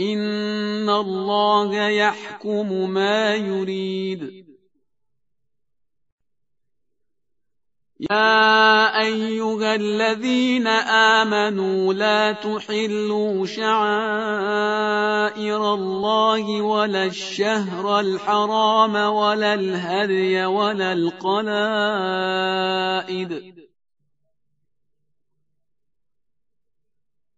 ان الله يحكم ما يريد. يا ايها الذين امنوا لا تحلوا شعائر الله ولا الشهر الحرام ولا الهدي ولا القلائد.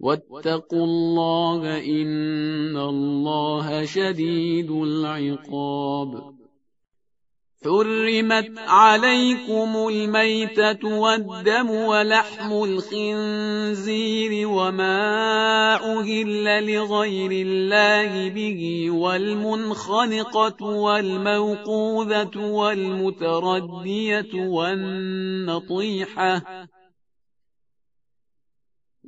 واتقوا الله إن الله شديد العقاب. حرمت عليكم الميتة والدم ولحم الخنزير وما أهل لغير الله به والمنخنقة والموقوذة والمتردية والنطيحة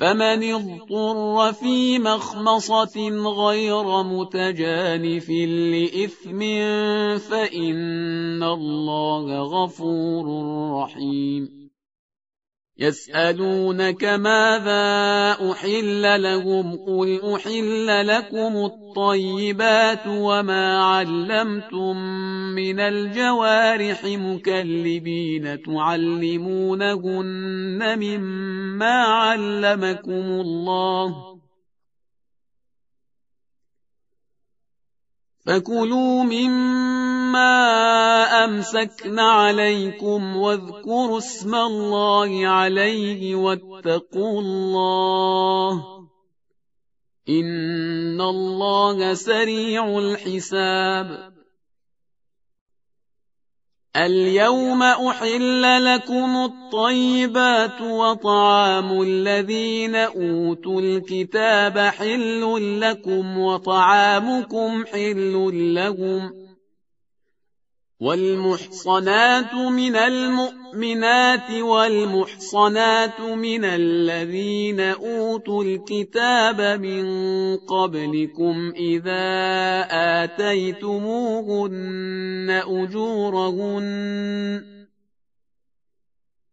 فمن اضطر في مخمصة غير متجانف لإثم فإن الله غفور رحيم. يسألونك ماذا أحل لهم قل أحل لكم الطيبات وما علمتم من الجوارح مكلبين تعلمونهن مما علمكم الله فكلوا مما امسكن عليكم واذكروا اسم الله عليه واتقوا الله ان الله سريع الحساب اليوم احل لكم الطيبات وطعام الذين اوتوا الكتاب حل لكم وطعامكم حل لهم والمحصنات من المؤمنات والمحصنات من الذين أوتوا الكتاب من قبلكم إذا آتيتموهن أجورهن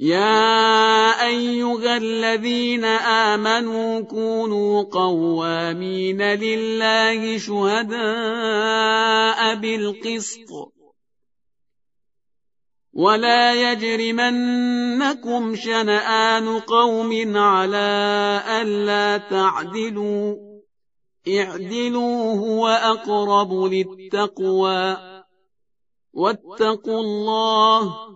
يا ايها الذين امنوا كونوا قوامين لله شهداء بالقسط ولا يجرمنكم شنآن قوم على ألا تعدلوا اعدلوا هو أقرب للتقوى واتقوا الله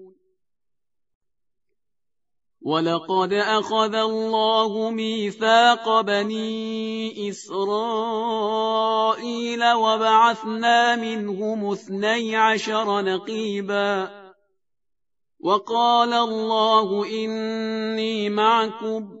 ولقد أخذ الله ميثاق بني إسرائيل وبعثنا منهم اثني عشر نقيبا وقال الله إني معكم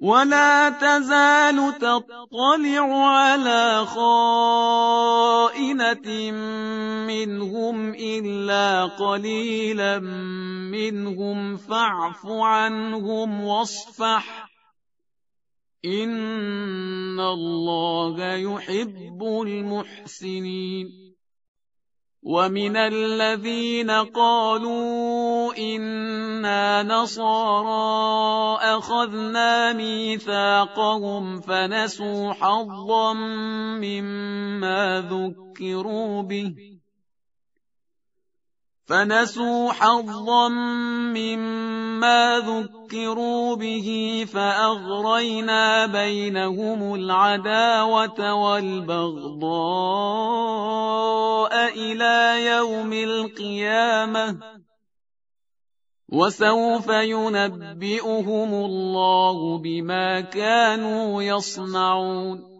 ولا تزال تطلع على خائنة منهم إلا قليلا منهم فاعف عنهم واصفح إن الله يحب المحسنين ومن الذين قالوا أنا نصارى اخذنا ميثاقهم فنسوا حظا مما ذكروا به فنسوا حظا مما ذكروا به فاغرينا بينهم العداوه والبغضاء إلى يوم القيامه وسوف ينبئهم الله بما كانوا يصنعون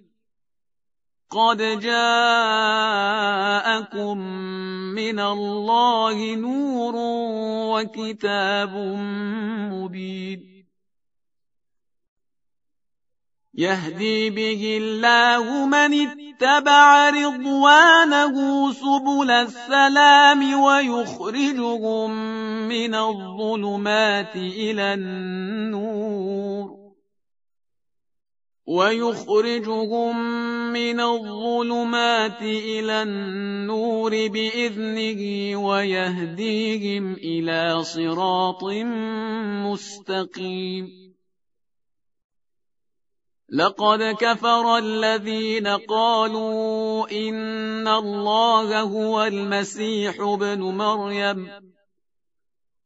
قد جاءكم من الله نور وكتاب مبين يهدي به الله من اتبع رضوانه سبل السلام ويخرجهم من الظلمات إلى النور ويخرجهم من الظلمات إلى النور بإذنه ويهديهم إلى صراط مستقيم. لقد كفر الذين قالوا إن الله هو المسيح ابن مريم.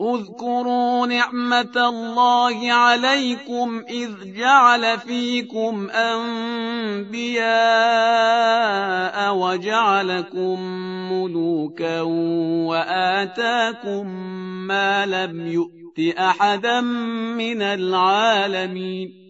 اذكروا نعمة الله عليكم إذ جعل فيكم أنبياء وجعلكم ملوكا وآتاكم ما لم يؤت أحدا من العالمين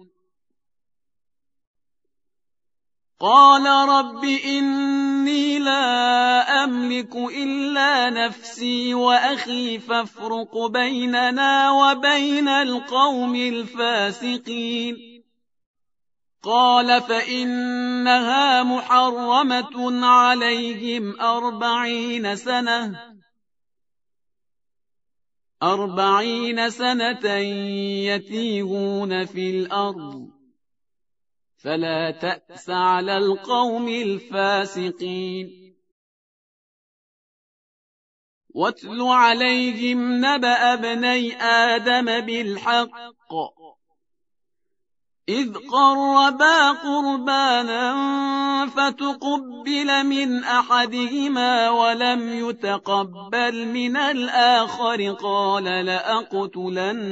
قال رب إني لا أملك إلا نفسي وأخي فافرق بيننا وبين القوم الفاسقين. قال فإنها محرمة عليهم أربعين سنة أربعين سنة يتيهون في الأرض. فلا تأس على القوم الفاسقين. واتل عليهم نبأ ابني آدم بالحق. إذ قربا قربانا فتقبل من أحدهما ولم يتقبل من الآخر قال لأقتلنك.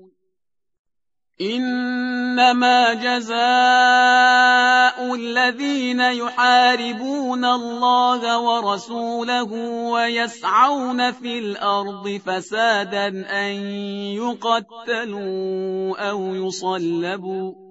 إنما جزاء الذين يحاربون الله ورسوله ويسعون في الأرض فسادا أن يقتلوا أو يصلبوا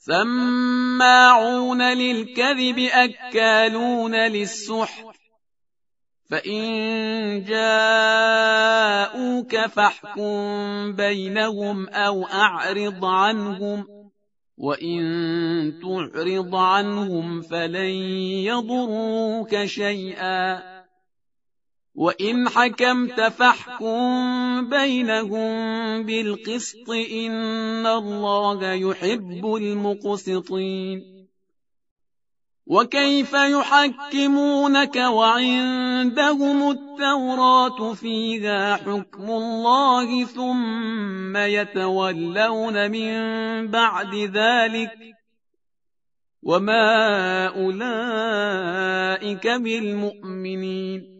سماعون للكذب أكالون للسحت فإن جاءوك فاحكم بينهم أو أعرض عنهم وإن تعرض عنهم فلن يضروك شيئا. وإن حكمت فاحكم بينهم بالقسط إن الله يحب المقسطين وكيف يحكمونك وعندهم التوراة فيها حكم الله ثم يتولون من بعد ذلك وما أولئك بالمؤمنين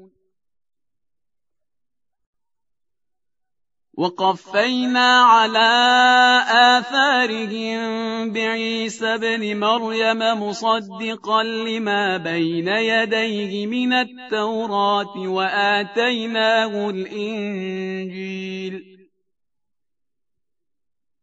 وقفينا على آثارهم بعيسى بن مريم مصدقا لما بين يديه من التوراة وآتيناه الإنجيل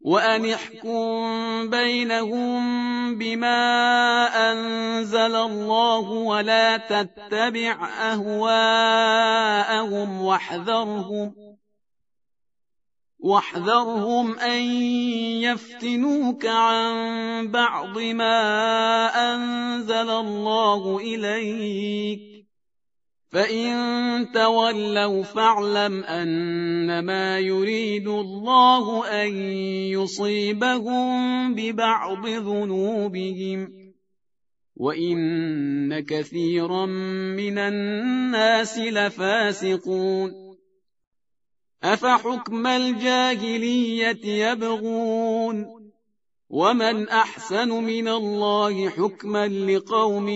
وأن احكم بينهم بما أنزل الله ولا تتبع أهواءهم واحذرهم واحذرهم أن يفتنوك عن بعض ما أنزل الله إليك فإن تولوا فاعلم أنما يريد الله أن يصيبهم ببعض ذنوبهم وان كثيرا من الناس لفاسقون افحكم الجاهليه يبغون ومن احسن من الله حكما لقوم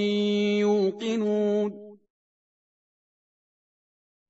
يوقنون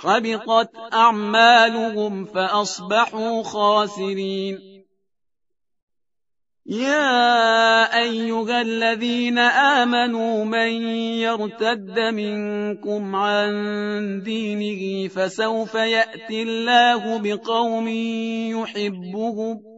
حبطت أعمالهم فأصبحوا خاسرين. يا أيها الذين آمنوا من يرتد منكم عن دينه فسوف يأتي الله بقوم يحبهم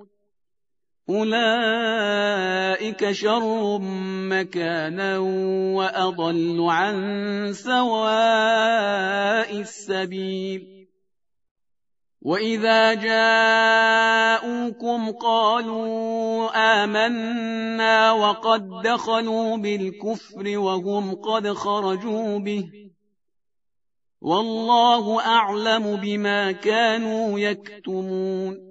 أولئك شر مكانا وأضل عن سواء السبيل. وإذا جاءوكم قالوا آمنا وقد دخلوا بالكفر وهم قد خرجوا به. والله أعلم بما كانوا يكتمون.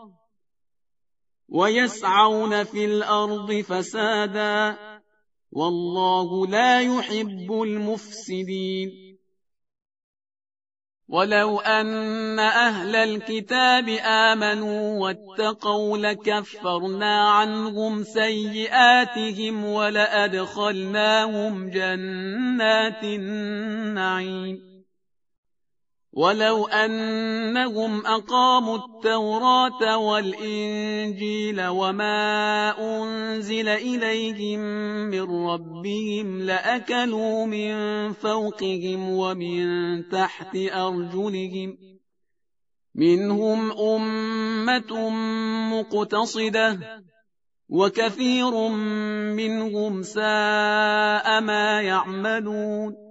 ويسعون في الأرض فسادا والله لا يحب المفسدين. ولو أن أهل الكتاب آمنوا واتقوا لكفرنا عنهم سيئاتهم ولأدخلناهم جنات النعيم. ولو أنهم أقاموا التوراة والإنجيل وما أنزل إليهم من ربهم لأكلوا من فوقهم ومن تحت أرجلهم منهم أمة مقتصدة وكثير منهم ساء ما يعملون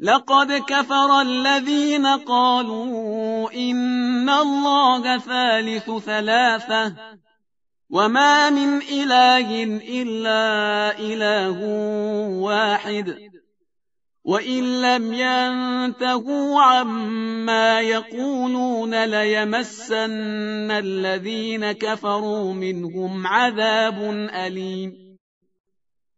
لقد كفر الذين قالوا إن الله ثالث ثلاثة وما من إله إلا إله واحد وإن لم ينتهوا عما يقولون ليمسن الذين كفروا منهم عذاب أليم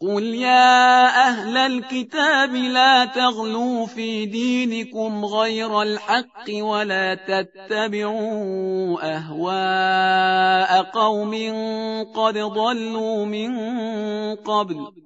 قل يا أهل الكتاب لا تغلوا في دينكم غير الحق ولا تتبعوا أهواء قوم قد ضلوا من قبل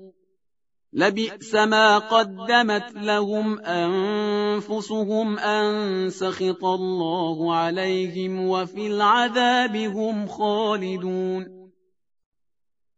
لبئس ما قدمت لهم أنفسهم أن سخط الله عليهم وفي العذاب هم خالدون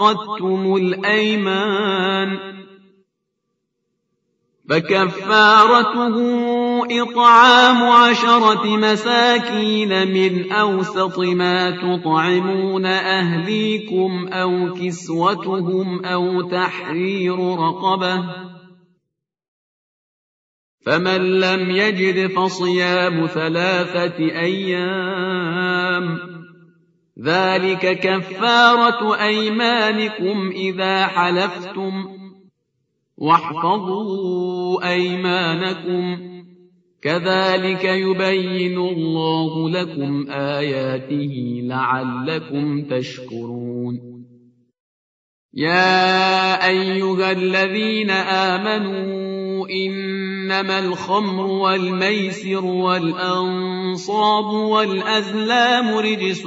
عقدتم الأيمان فكفارته إطعام عشرة مساكين من أوسط ما تطعمون أهليكم أو كسوتهم أو تحرير رقبة فمن لم يجد فصيام ثلاثة أيام ذلك كفارة أيمانكم إذا حلفتم. واحفظوا أيمانكم. كذلك يبين الله لكم آياته لعلكم تشكرون. يا أيها الذين آمنوا إنما الخمر والميسر والأنصاب والأزلام رجس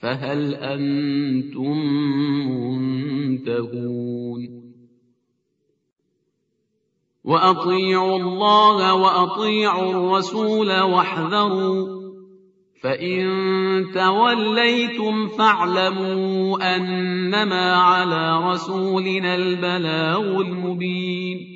فهل أنتم منتهون؟ وأطيعوا الله وأطيعوا الرسول واحذروا فإن توليتم فاعلموا أنما على رسولنا البلاغ المبين.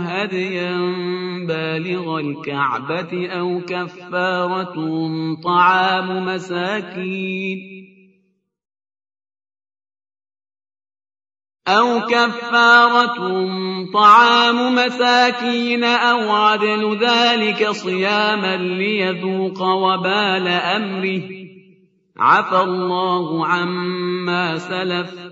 هديا بالغ الكعبة أو كفارة طعام مساكين أو كفارة طعام مساكين أو عدل ذلك صياما ليذوق وبال أمره. عفى الله عما سلف.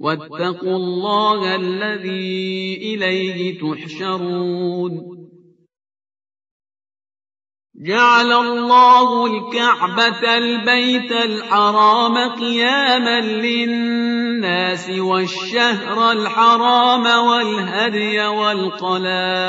واتقوا الله الذي إليه تحشرون. جعل الله الكعبة البيت الحرام قياما للناس والشهر الحرام والهدي والقلائد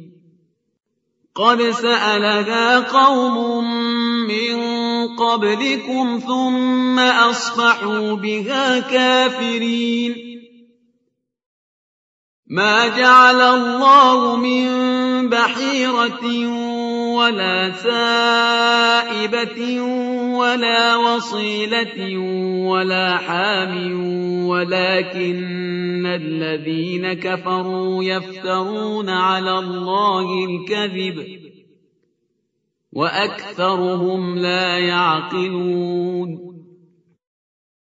قد سألها قوم من قبلكم ثم أصبحوا بها كافرين ما جعل الله من بحيرة ولا سائبة ولا وصيلة ولا حام ولكن الذين كفروا يفترون على الله الكذب وأكثرهم لا يعقلون.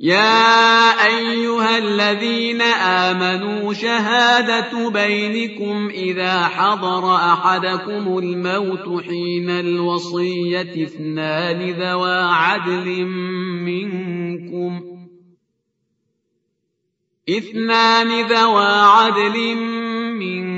يا أيها الذين آمنوا شهادة بينكم إذا حضر أحدكم الموت حين الوصية اثنان ذوى عدل منكم اثنان ذوى عدل منكم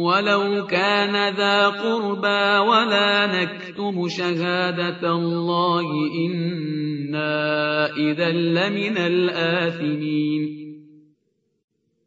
ولو كان ذا قربى ولا نكتم شهادة الله إنا إذا لمن الآثمين.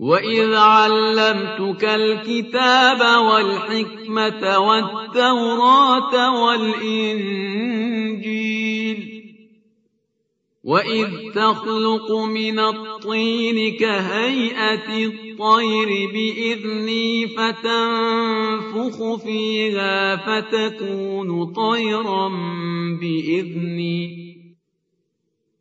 وإذ علمتك الكتاب والحكمة والتوراة والإنجيل وإذ تخلق من الطين كهيئة الطير بإذني فتنفخ فيها فتكون طيرا بإذني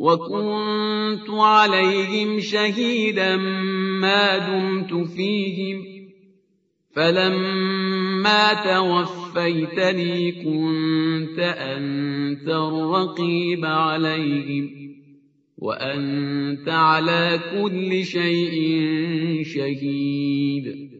وكنت عليهم شهيدا ما دمت فيهم فلما توفيتني كنت أنت الرقيب عليهم وأنت على كل شيء شهيد.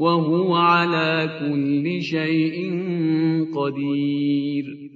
وهو على كل شيء قدير.